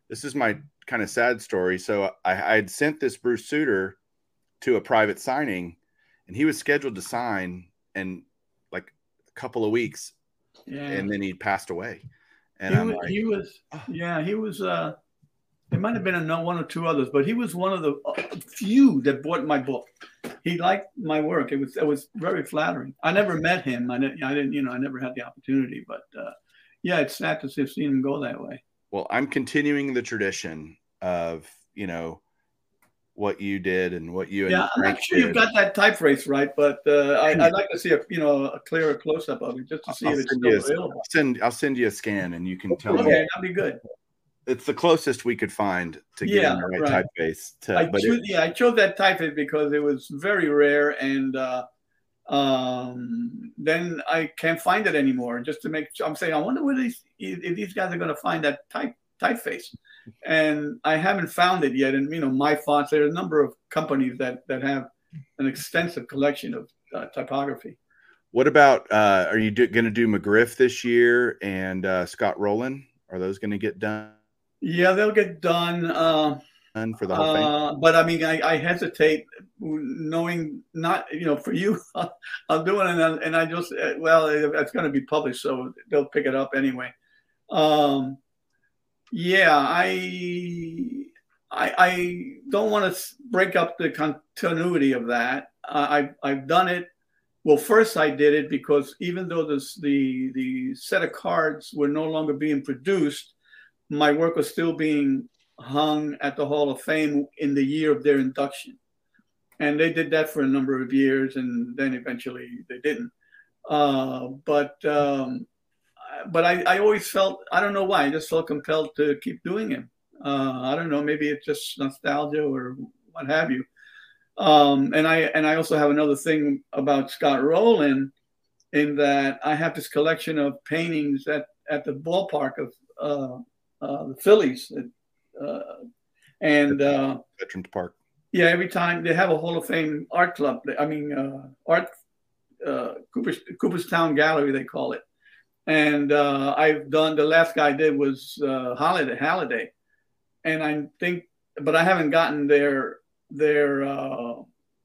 this is my kind of sad story. So I, I had sent this Bruce Sutter to a private signing, and he was scheduled to sign in like a couple of weeks, yeah. and then he passed away. And he I'm was, like, he was, yeah, he was. uh It might have been a one or two others, but he was one of the uh, few that bought my book. He liked my work. It was it was very flattering. I never met him. I didn't. I didn't. You know, I never had the opportunity. But uh, yeah, it's sad to see seen him go that way. Well, I'm continuing the tradition of you know what you did and what you yeah, I'm not sure you've got that typeface right, but uh, I, would like to see a you know a clearer close up of it just to see I'll if it's still available. I'll send I'll send you a scan and you can tell okay, me. That'd be good. It's the closest we could find to get yeah, the right, right. typeface. To, I chose, it, yeah, I chose that typeface because it was very rare, and uh, um, then I can't find it anymore. And just to make, I'm saying, I wonder where these if these guys are going to find that type typeface and I haven't found it yet. And you know, my fonts. There are a number of companies that that have an extensive collection of uh, typography. What about? Uh, are you going to do McGriff this year and uh, Scott Rolen? Are those going to get done? Yeah, they'll get done. Uh, done for the whole thing. Uh, but I mean, I, I, hesitate, knowing not you know for you, *laughs* I'll do it, and, and I just uh, well, it's going to be published, so they'll pick it up anyway. Um, yeah, I I, I don't want to break up the continuity of that. I've I've done it. Well, first I did it because even though this, the the set of cards were no longer being produced, my work was still being hung at the Hall of Fame in the year of their induction, and they did that for a number of years, and then eventually they didn't. Uh, but um, but I, I always felt I don't know why I just felt compelled to keep doing it. Uh, I don't know, maybe it's just nostalgia or what have you. Um, and I and I also have another thing about Scott Rolen in that I have this collection of paintings at at the ballpark of uh, uh, the Phillies, uh, and uh, Veterans Park. Yeah, every time they have a Hall of Fame art club. I mean, uh, art uh, Cooper's, Cooperstown Gallery they call it and uh, I've done the last guy I did was uh, Halladay Halladay, and I think, but I haven't gotten their their uh,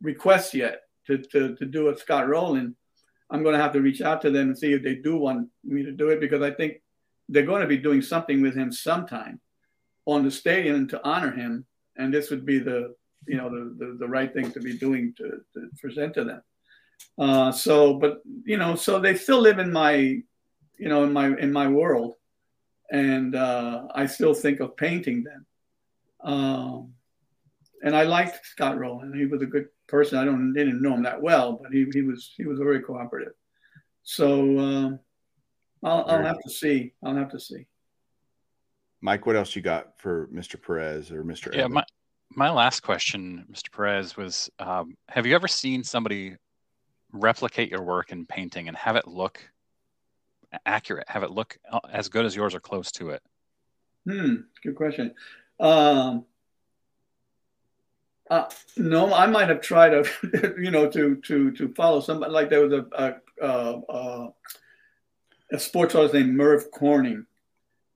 request yet to, to to do a Scott Rolen. I'm going to have to reach out to them and see if they do want me to do it because I think they're going to be doing something with him sometime on the stadium to honor him, and this would be the you know the the, the right thing to be doing to, to present to them. Uh, so, but you know, so they still live in my you know, in my in my world, and uh, I still think of painting them. Um, and I liked Scott Rolen. He was a good person. I don't didn't know him that well, but he, he was he was very cooperative. So uh, I'll, I'll have to see. I'll have to see. Mike, what else you got for Mr. Perez or Mr. Yeah, my my last question, Mr. Perez, was: um, Have you ever seen somebody replicate your work in painting and have it look accurate, have it look uh, as good as yours or close to it? Hmm, good question. Um, uh, no, I might have tried to, *laughs* you know, to to to follow somebody like there was a a, a, a sports artist named Merv Corning.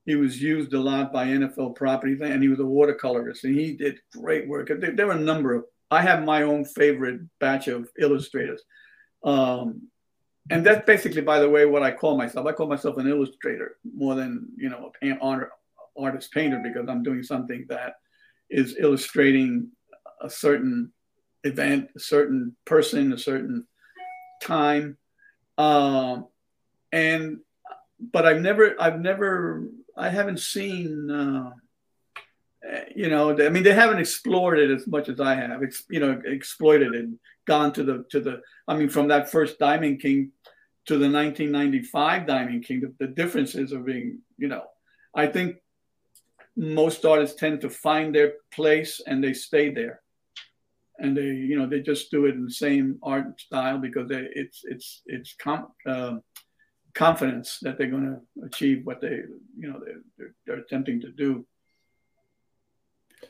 He was used a lot by NFL properties, and he was a watercolorist, and he did great work. There, there were a number of. I have my own favorite batch of illustrators. Um, and that's basically, by the way, what I call myself. I call myself an illustrator more than you know an artist painter because I'm doing something that is illustrating a certain event, a certain person, a certain time, um, and but I've never, I've never, I haven't seen. Uh, you know, I mean, they haven't explored it as much as I have. It's you know, exploited and gone to the to the. I mean, from that first Diamond King to the 1995 Diamond King, the, the differences are being, you know, I think most artists tend to find their place and they stay there, and they you know they just do it in the same art style because they, it's it's it's com, uh, confidence that they're going to achieve what they you know they're, they're, they're attempting to do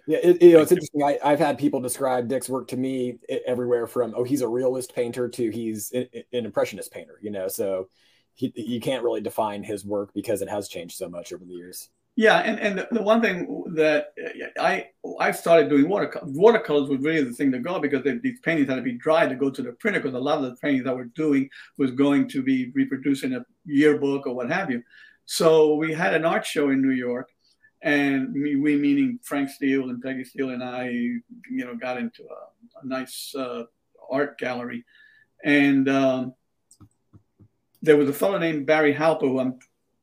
yeah, it, you know, it's interesting. I, have had people describe Dick's work to me everywhere from oh, he's a realist painter to he's an impressionist painter. You know, so he, you can't really define his work because it has changed so much over the years. Yeah, and, and the one thing that I I started doing watercolors. Watercolors was really the thing to go because they, these paintings had to be dry to go to the printer because a lot of the paintings that we're doing was going to be reproduced in a yearbook or what have you. So we had an art show in New York, and we, we, meaning Frank Steele and Peggy Steele and I, you know, got into a, a nice uh, art gallery, and um, there was a fellow named Barry Halper, who I'm,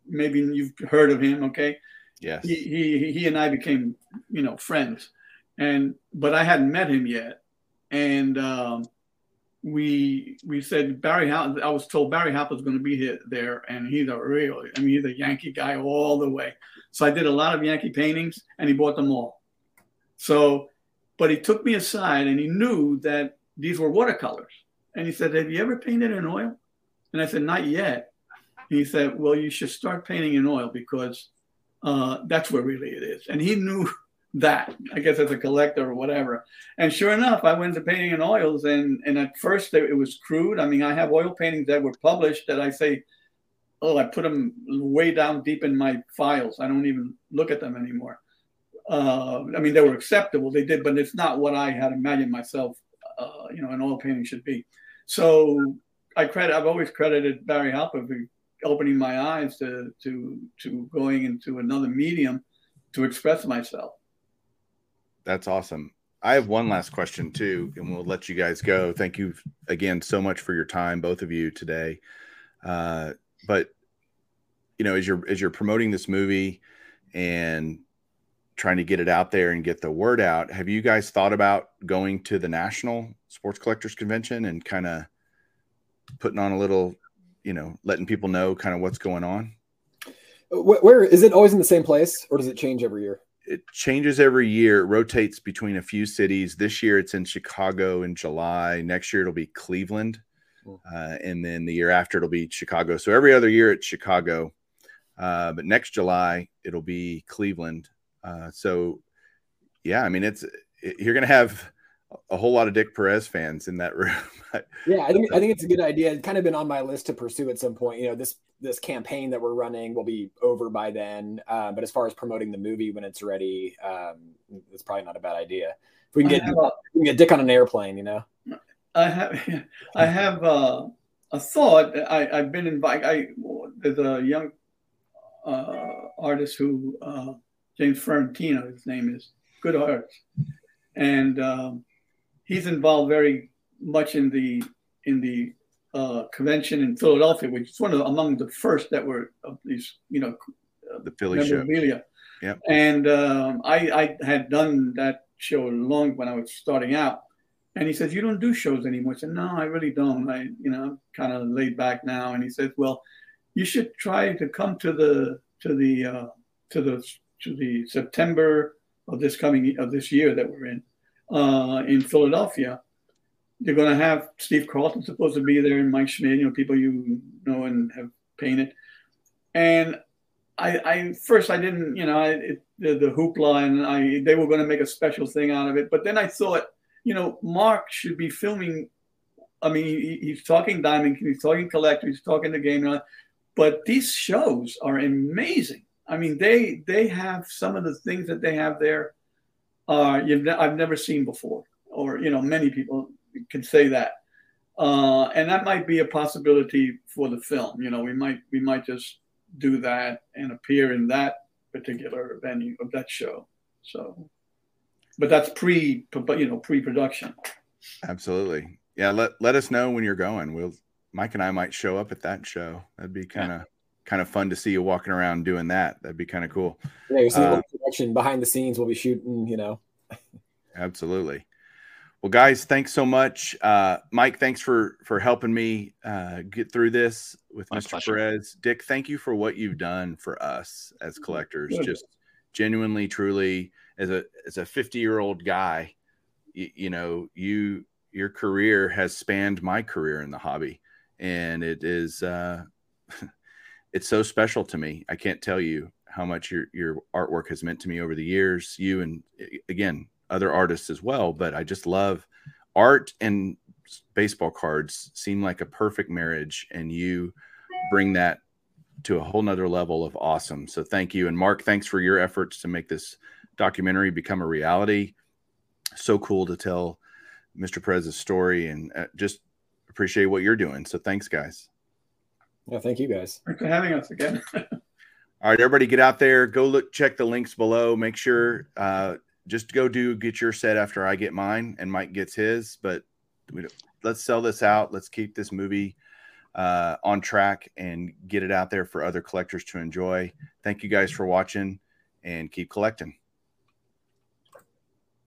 maybe you've heard of him, okay? Yes. He, he he and I became, you know, friends, and but I hadn't met him yet, and um, we we said Barry. I was told Barry was going to be here there, and he's a real. I mean, he's a Yankee guy all the way. So I did a lot of Yankee paintings and he bought them all. So, but he took me aside and he knew that these were watercolors. And he said, Have you ever painted in oil? And I said, Not yet. he said, Well, you should start painting in oil because uh, that's where really it is. And he knew *laughs* that, I guess, as a collector or whatever. And sure enough, I went to painting in oils. And, and at first, it was crude. I mean, I have oil paintings that were published that I say, oh, I put them way down deep in my files. I don't even look at them anymore. Uh, I mean, they were acceptable. They did, but it's not what I had imagined myself. Uh, you know, an oil painting should be. So I credit. I've always credited Barry Halper opening my eyes to to to going into another medium to express myself. That's awesome. I have one last question too, and we'll let you guys go. Thank you again so much for your time, both of you today. Uh, but you know, as you're as you're promoting this movie and trying to get it out there and get the word out, have you guys thought about going to the National Sports Collectors Convention and kind of putting on a little, you know, letting people know kind of what's going on? Where, where is it always in the same place or does it change every year? It changes every year. It rotates between a few cities. This year it's in Chicago in July. Next year it'll be Cleveland uh, and then the year after it'll be Chicago. So every other year it's Chicago, uh, but next July it'll be Cleveland. Uh, so yeah, I mean it's it, you're gonna have a whole lot of Dick Perez fans in that *laughs* room. yeah, I think I think it's a good idea. It's kind of been on my list to pursue at some point. You know, this this campaign that we're running will be over by then. Uh, but as far as promoting the movie when it's ready, um, it's probably not a bad idea. If we can get we can get Dick on an airplane, you know. I have *laughs* I have uh, a thought. I, I've been invited. I there's a young uh, artist who uh, James Ferrantino, his name is, good artist, and um, he's involved very much in the in the uh, convention in Philadelphia, which is one of the, among the first that were of these, you know, the Philly show. Yeah, and um, I I had done that show long when I was starting out and he says, "You don't do shows anymore." I said, "No, I really don't. I, you know, I'm kind of laid back now." And he says, "Well, you should try to come to the to the uh, to the to the September of this coming of this year that we're in uh, in Philadelphia. They're going to have Steve Carlton supposed to be there and Mike Schmidt, you know, people you know and have painted. And I, I first I didn't, you know, I, it, the, the hoopla and I they were going to make a special thing out of it, but then I thought." you know, Mark should be filming. I mean, he, he's talking Diamond, he's talking Collector, he's talking the game, but these shows are amazing. I mean, they they have some of the things that they have there. Uh, you've ne- I've never seen before, or you know, many people can say that. uh, and that might be a possibility for the film. You know, we might we might just do that and appear in that particular venue of that show. So, but that's pre, you know, pre-production. Absolutely, yeah. Let let us know when you're going. We'll Mike and I might show up at that show. That'd be kind of. Yeah. Kind of fun to see you walking around doing that. That'd be kind of cool. Yeah, you see uh, production behind the scenes. We'll be shooting, you know. absolutely. Well, guys, thanks so much. Uh, Mike, thanks for for helping me uh, get through this with My Mr. Pleasure. Perez. Dick, thank you for what you've done for us as mm-hmm. collectors. Good. Just genuinely, truly, as a as a 50 year old guy, you, you know, you your career has spanned my career in the hobby, and it is uh, *laughs* it's so special to me. I can't tell you how much your your artwork has meant to me over the years. You and again, other artists as well, but I just love art and baseball cards seem like a perfect marriage and you bring that to a whole nother level of awesome. So thank you. And Mark, thanks for your efforts to make this documentary become a reality. So cool to tell Mr. Perez's story and uh, just appreciate what you're doing. So thanks guys. Yeah. Thank you guys. Thanks for having us again. *laughs* All right, everybody get out there, go look, check the links below. Make sure, uh, just go do get your set after I get mine and Mike gets his. But let's sell this out. Let's keep this movie uh, on track and get it out there for other collectors to enjoy. Thank you guys for watching and keep collecting.